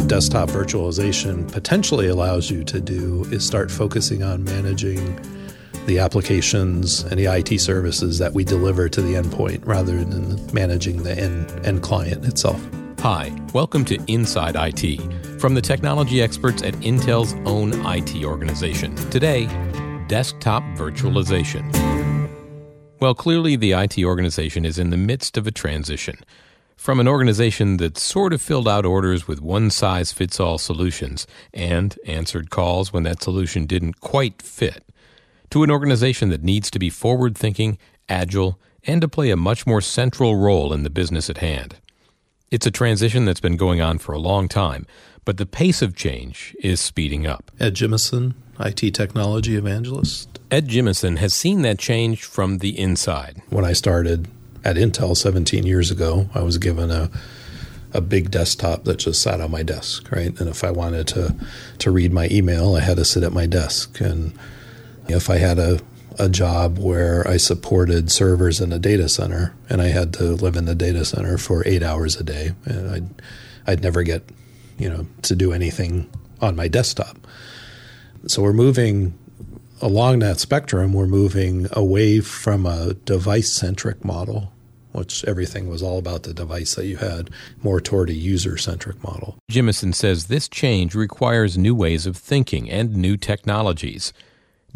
what desktop virtualization potentially allows you to do is start focusing on managing the applications and the IT services that we deliver to the endpoint rather than managing the end, end client itself. Hi, welcome to Inside IT from the technology experts at Intel's own IT organization. Today, desktop virtualization. Well, clearly the IT organization is in the midst of a transition. From an organization that sort of filled out orders with one size fits all solutions and answered calls when that solution didn't quite fit, to an organization that needs to be forward thinking, agile, and to play a much more central role in the business at hand. It's a transition that's been going on for a long time, but the pace of change is speeding up. Ed Jimison, IT technology evangelist. Ed Jimison has seen that change from the inside. When I started at Intel 17 years ago, I was given a a big desktop that just sat on my desk, right? And if I wanted to to read my email, I had to sit at my desk. And if I had a a job where I supported servers in a data center and I had to live in the data center for eight hours a day, and I'd I'd never get you know to do anything on my desktop. So we're moving along that spectrum. We're moving away from a device centric model which everything was all about the device that you had, more toward a user centric model. Jimison says this change requires new ways of thinking and new technologies.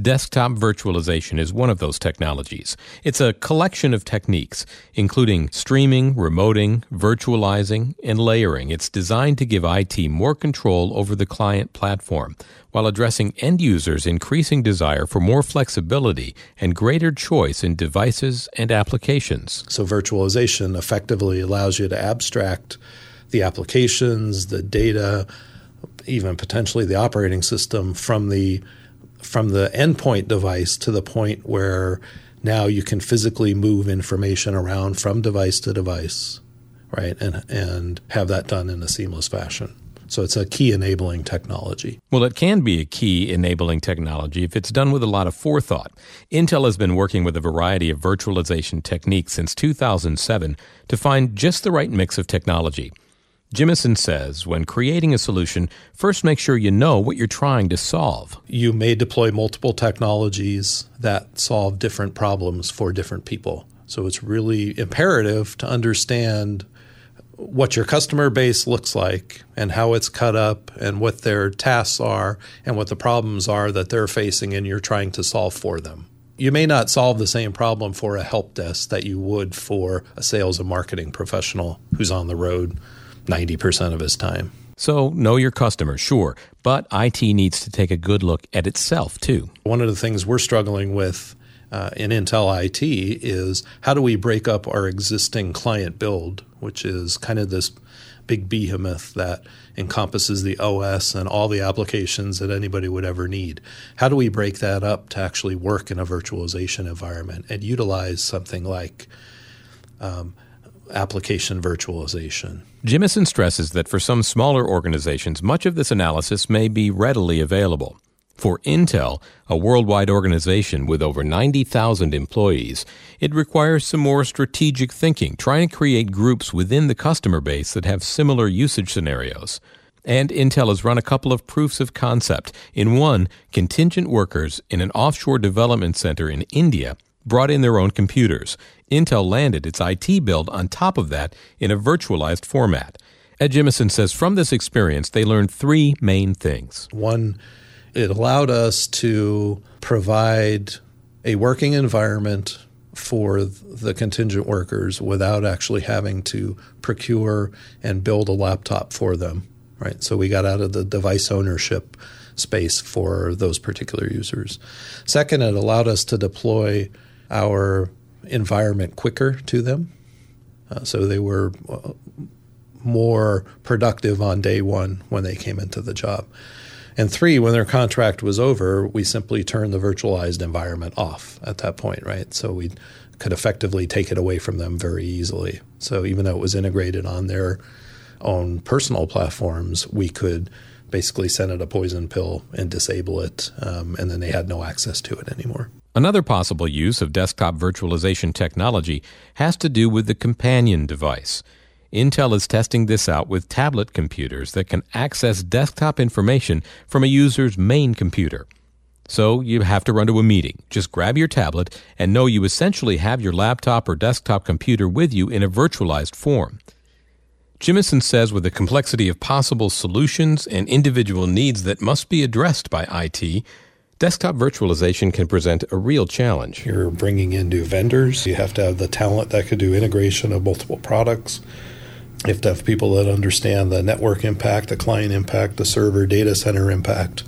Desktop virtualization is one of those technologies. It's a collection of techniques, including streaming, remoting, virtualizing, and layering. It's designed to give IT more control over the client platform while addressing end users' increasing desire for more flexibility and greater choice in devices and applications. So, virtualization effectively allows you to abstract the applications, the data, even potentially the operating system from the from the endpoint device to the point where now you can physically move information around from device to device, right? And and have that done in a seamless fashion. So it's a key enabling technology. Well, it can be a key enabling technology if it's done with a lot of forethought. Intel has been working with a variety of virtualization techniques since 2007 to find just the right mix of technology. Jimison says when creating a solution, first make sure you know what you're trying to solve. You may deploy multiple technologies that solve different problems for different people. So it's really imperative to understand what your customer base looks like and how it's cut up and what their tasks are and what the problems are that they're facing and you're trying to solve for them. You may not solve the same problem for a help desk that you would for a sales and marketing professional who's on the road 90% of his time. So, know your customer, sure, but IT needs to take a good look at itself too. One of the things we're struggling with uh, in Intel IT is how do we break up our existing client build, which is kind of this big behemoth that encompasses the OS and all the applications that anybody would ever need. How do we break that up to actually work in a virtualization environment and utilize something like um, application virtualization? Jimison stresses that for some smaller organizations, much of this analysis may be readily available. For Intel, a worldwide organization with over 90,000 employees, it requires some more strategic thinking, trying to create groups within the customer base that have similar usage scenarios. And Intel has run a couple of proofs of concept. In one, contingent workers in an offshore development center in India brought in their own computers. Intel landed its IT build on top of that in a virtualized format. Ed Jimison says from this experience, they learned three main things. One, it allowed us to provide a working environment for the contingent workers without actually having to procure and build a laptop for them. Right. So we got out of the device ownership space for those particular users. Second, it allowed us to deploy our environment quicker to them. Uh, so they were uh, more productive on day one when they came into the job. And three, when their contract was over, we simply turned the virtualized environment off at that point, right? So we could effectively take it away from them very easily. So even though it was integrated on their own personal platforms, we could basically send it a poison pill and disable it, um, and then they had no access to it anymore. Another possible use of desktop virtualization technology has to do with the companion device. Intel is testing this out with tablet computers that can access desktop information from a user's main computer. So you have to run to a meeting. Just grab your tablet and know you essentially have your laptop or desktop computer with you in a virtualized form. Jimison says with the complexity of possible solutions and individual needs that must be addressed by IT, desktop virtualization can present a real challenge. You're bringing in new vendors. You have to have the talent that could do integration of multiple products. You have to have people that understand the network impact, the client impact, the server data center impact.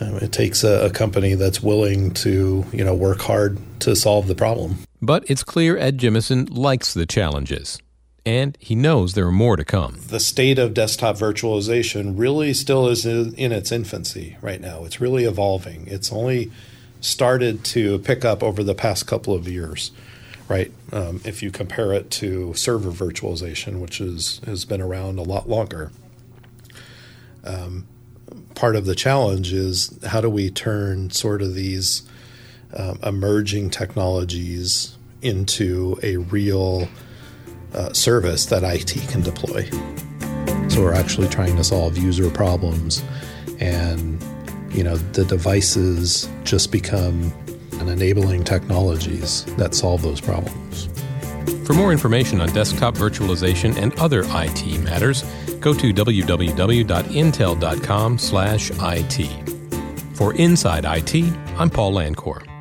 Um, it takes a, a company that's willing to, you know, work hard to solve the problem. But it's clear Ed Jimison likes the challenges and he knows there are more to come. The state of desktop virtualization really still is in its infancy right now. It's really evolving. It's only started to pick up over the past couple of years, right? Um, if you compare it to server virtualization, which is, has been around a lot longer. Um, part of the challenge is how do we turn sort of these um, emerging technologies into a real uh, service that IT can deploy. So we're actually trying to solve user problems, and you know the devices just become an enabling technologies that solve those problems. For more information on desktop virtualization and other IT matters, go to www.intel.com/it. For Inside IT, I'm Paul Landcore.